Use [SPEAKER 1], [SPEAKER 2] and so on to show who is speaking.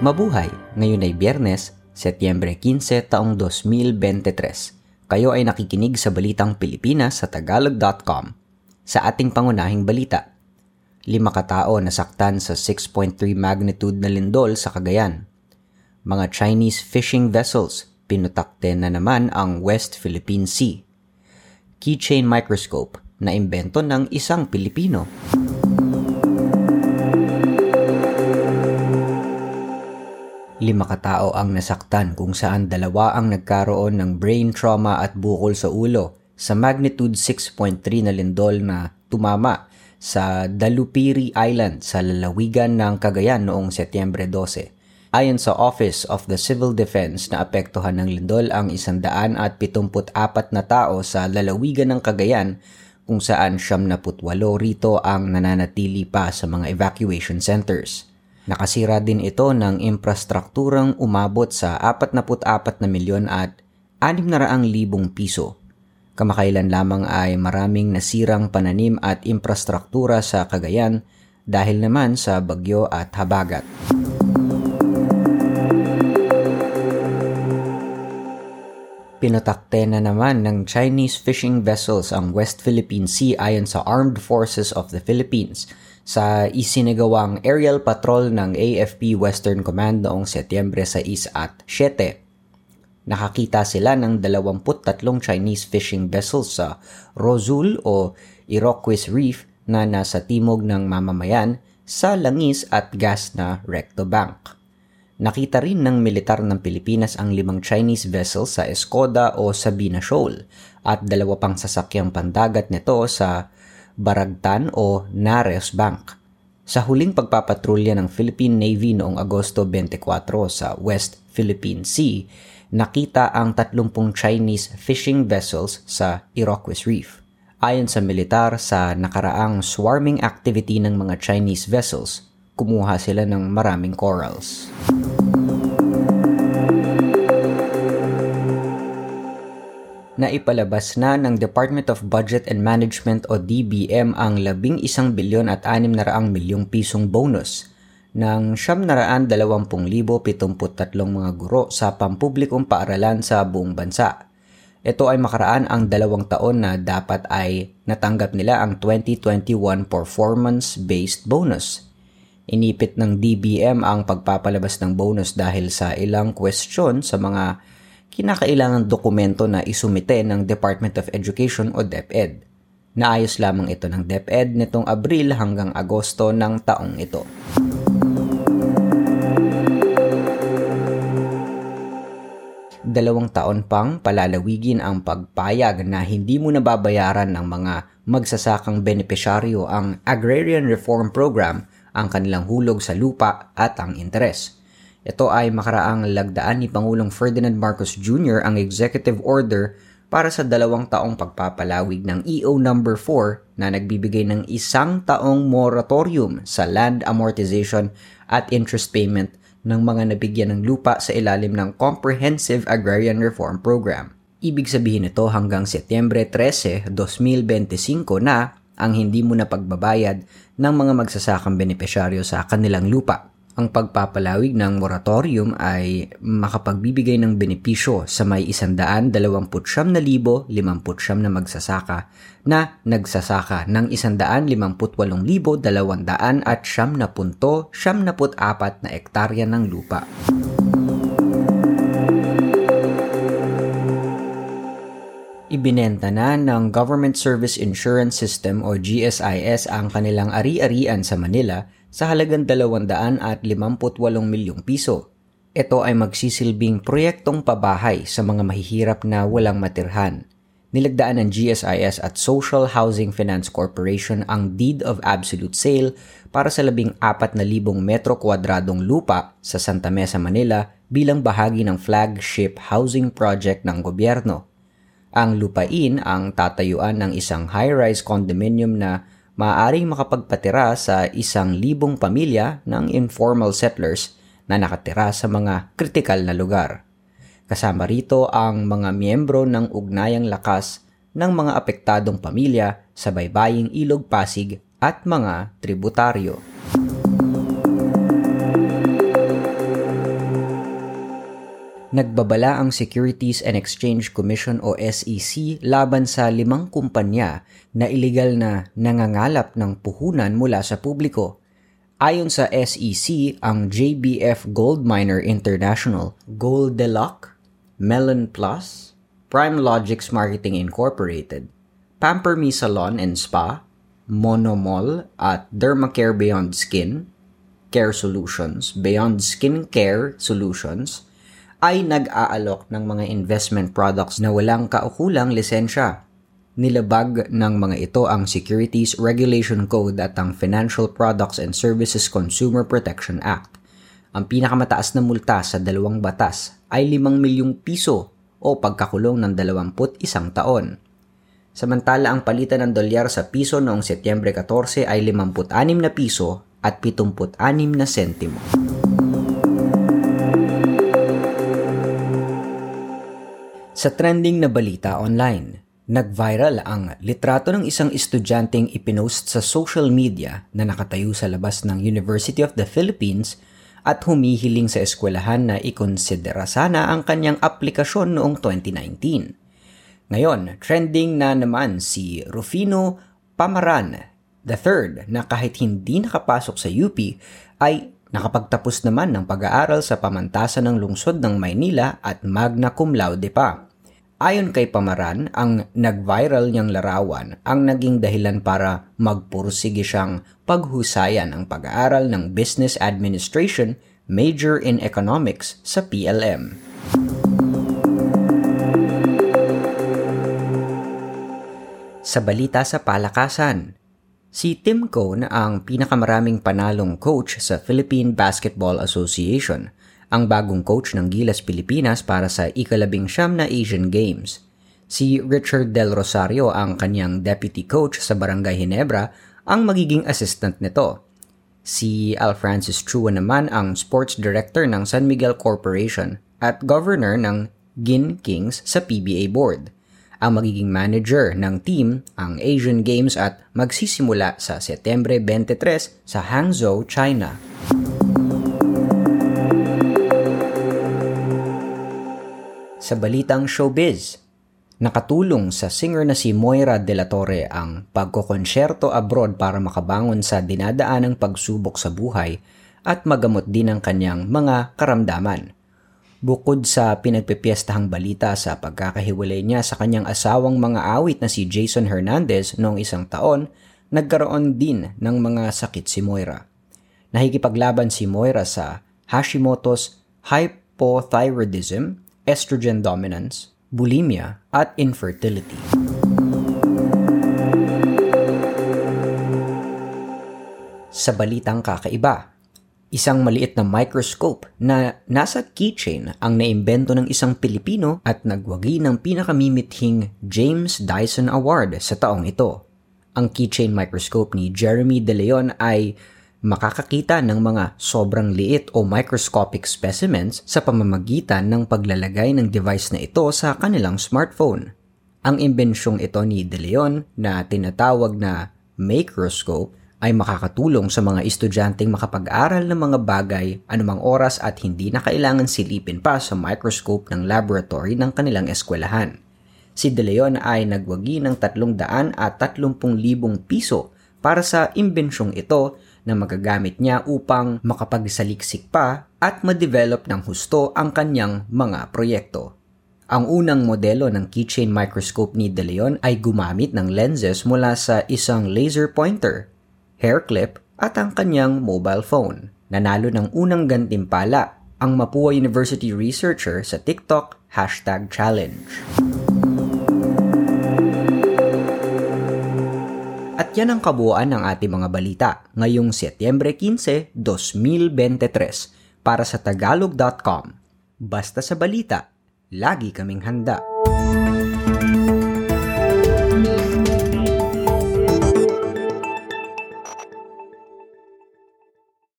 [SPEAKER 1] Mabuhay! Ngayon ay Biyernes, Setyembre 15, taong 2023. Kayo ay nakikinig sa Balitang Pilipinas sa Tagalog.com. Sa ating pangunahing balita, lima katao nasaktan sa 6.3 magnitude na lindol sa Cagayan. Mga Chinese fishing vessels, pinutakte na naman ang West Philippine Sea. Keychain microscope na imbento ng isang Pilipino. Lima katao ang nasaktan kung saan dalawa ang nagkaroon ng brain trauma at bukol sa ulo sa magnitude 6.3 na lindol na tumama sa Dalupiri Island sa lalawigan ng Cagayan noong Setyembre 12. Ayon sa Office of the Civil Defense na apektuhan ng lindol ang 174 na tao sa lalawigan ng Cagayan kung saan 78 rito ang nananatili pa sa mga evacuation centers. Nakasira din ito ng infrastrukturang umabot sa 44 na milyon at 600 libong piso. Kamakailan lamang ay maraming nasirang pananim at infrastruktura sa Cagayan dahil naman sa bagyo at habagat. Pinotakte na naman ng Chinese fishing vessels ang West Philippine Sea ayon sa Armed Forces of the Philippines – sa isinagawang aerial patrol ng AFP Western Command noong Setyembre 6 at 7. Nakakita sila ng 23 Chinese fishing vessels sa Rozul o Iroquois Reef na nasa timog ng mamamayan sa langis at gas na Recto Bank. Nakita rin ng militar ng Pilipinas ang limang Chinese vessels sa Escoda o Sabina Shoal at dalawa pang sasakyang pandagat nito sa Baragtan o Nares Bank. Sa huling pagpapatrolya ng Philippine Navy noong Agosto 24 sa West Philippine Sea, nakita ang 30 Chinese fishing vessels sa Iroquois Reef. Ayon sa militar, sa nakaraang swarming activity ng mga Chinese vessels, kumuha sila ng maraming corals. Na ipalabas na ng Department of Budget and Management o DBM ang 11 bilyon at 600 milyong pisong bonus ng 720,073 mga guro sa pampublikong paaralan sa buong bansa. Ito ay makaraan ang dalawang taon na dapat ay natanggap nila ang 2021 performance-based bonus. Inipit ng DBM ang pagpapalabas ng bonus dahil sa ilang question sa mga kinakailangan dokumento na isumite ng Department of Education o DepEd. Naayos lamang ito ng DepEd nitong Abril hanggang Agosto ng taong ito. Dalawang taon pang palalawigin ang pagpayag na hindi mo nababayaran ng mga magsasakang benepisyaryo ang Agrarian Reform Program ang kanilang hulog sa lupa at ang interes. Ito ay makaraang lagdaan ni Pangulong Ferdinand Marcos Jr. ang executive order para sa dalawang taong pagpapalawig ng EO number no. 4 na nagbibigay ng isang taong moratorium sa land amortization at interest payment ng mga nabigyan ng lupa sa ilalim ng Comprehensive Agrarian Reform Program. Ibig sabihin nito hanggang Setyembre 13, 2025 na ang hindi mo na pagbabayad ng mga magsasakang benepisyaryo sa kanilang lupa. Ang pagpapalawig ng moratorium ay makapagbibigay ng benepisyo sa may 129,059 na magsasaka na nagsasaka ng 158,200 at 70.74 na ektarya ng lupa. Ibinenta na ng Government Service Insurance System o GSIS ang kanilang ari-arian sa Manila sa halagang 258 milyong piso. Ito ay magsisilbing proyektong pabahay sa mga mahihirap na walang matirhan. Nilagdaan ng GSIS at Social Housing Finance Corporation ang Deed of Absolute Sale para sa labing apat na libong metro kwadradong lupa sa Santa Mesa, Manila bilang bahagi ng flagship housing project ng gobyerno. Ang lupain ang tatayuan ng isang high-rise condominium na maaaring makapagpatira sa isang libong pamilya ng informal settlers na nakatira sa mga kritikal na lugar. Kasama rito ang mga miyembro ng ugnayang lakas ng mga apektadong pamilya sa baybaying Ilog Pasig at mga tributaryo. Nagbabala ang Securities and Exchange Commission o SEC laban sa limang kumpanya na ilegal na nangangalap ng puhunan mula sa publiko. Ayon sa SEC, ang JBF Gold Miner International, Gold Deluxe, Melon Plus, Prime Logics Marketing Incorporated, Pamper Me Salon and Spa, Monomol at Dermacare Beyond Skin, Care Solutions, Beyond Skin Care Solutions, ay nag-aalok ng mga investment products na walang kaukulang lisensya. Nilabag ng mga ito ang Securities Regulation Code at ang Financial Products and Services Consumer Protection Act. Ang pinakamataas na multa sa dalawang batas ay 5 milyong piso o pagkakulong ng 21 taon. Samantala ang palitan ng dolyar sa piso noong Setyembre 14 ay 56 na piso at 76 na sentimo. Sa trending na balita online, nag-viral ang litrato ng isang estudyanteng ipinost sa social media na nakatayo sa labas ng University of the Philippines at humihiling sa eskwelahan na ikonsidera sana ang kanyang aplikasyon noong 2019. Ngayon, trending na naman si Rufino Pamaran III na kahit hindi nakapasok sa UP ay nakapagtapos naman ng pag-aaral sa pamantasan ng lungsod ng Maynila at magna cum laude pa. Ayon kay Pamaran, ang nag-viral niyang larawan ang naging dahilan para magpursige siyang paghusayan ang pag-aaral ng Business Administration major in Economics sa PLM. Sa balita sa palakasan, si Tim Cone ang pinakamaraming panalong coach sa Philippine Basketball Association – ang bagong coach ng Gilas Pilipinas para sa ikalabing siyam na Asian Games. Si Richard Del Rosario ang kanyang deputy coach sa Barangay Hinebra ang magiging assistant nito. Si Al Francis Chua naman ang sports director ng San Miguel Corporation at governor ng Gin Kings sa PBA board. Ang magiging manager ng team ang Asian Games at magsisimula sa Setyembre 23 sa Hangzhou, China. Sa balitang showbiz. Nakatulong sa singer na si Moira De La Torre ang pagkokonsyerto abroad para makabangon sa dinadaanang pagsubok sa buhay at magamot din ang kanyang mga karamdaman. Bukod sa pinagpipiestahang balita sa pagkakahiwalay niya sa kanyang asawang mga awit na si Jason Hernandez noong isang taon, nagkaroon din ng mga sakit si Moira. Nahikipaglaban si Moira sa Hashimoto's hypothyroidism estrogen dominance, bulimia, at infertility. Sa balitang kakaiba, isang maliit na microscope na nasa keychain ang naimbento ng isang Pilipino at nagwagi ng pinakamimithing James Dyson Award sa taong ito. Ang keychain microscope ni Jeremy De Leon ay makakakita ng mga sobrang liit o microscopic specimens sa pamamagitan ng paglalagay ng device na ito sa kanilang smartphone. Ang imbensyong ito ni De Leon na tinatawag na microscope ay makakatulong sa mga estudyanteng makapag-aral ng mga bagay anumang oras at hindi na kailangan silipin pa sa microscope ng laboratory ng kanilang eskwelahan. Si De Leon ay nagwagi ng 300 at 30,000 piso para sa imbensyong ito na magagamit niya upang makapagsaliksik pa at ma-develop ng husto ang kanyang mga proyekto. Ang unang modelo ng keychain microscope ni De Leon ay gumamit ng lenses mula sa isang laser pointer, hair clip at ang kanyang mobile phone. Nanalo ng unang gantimpala ang Mapua University researcher sa TikTok hashtag challenge. Yan ang kabuuan ng ating mga balita ngayong Setyembre 15, 2023 para sa tagalog.com. Basta sa balita, lagi kaming handa.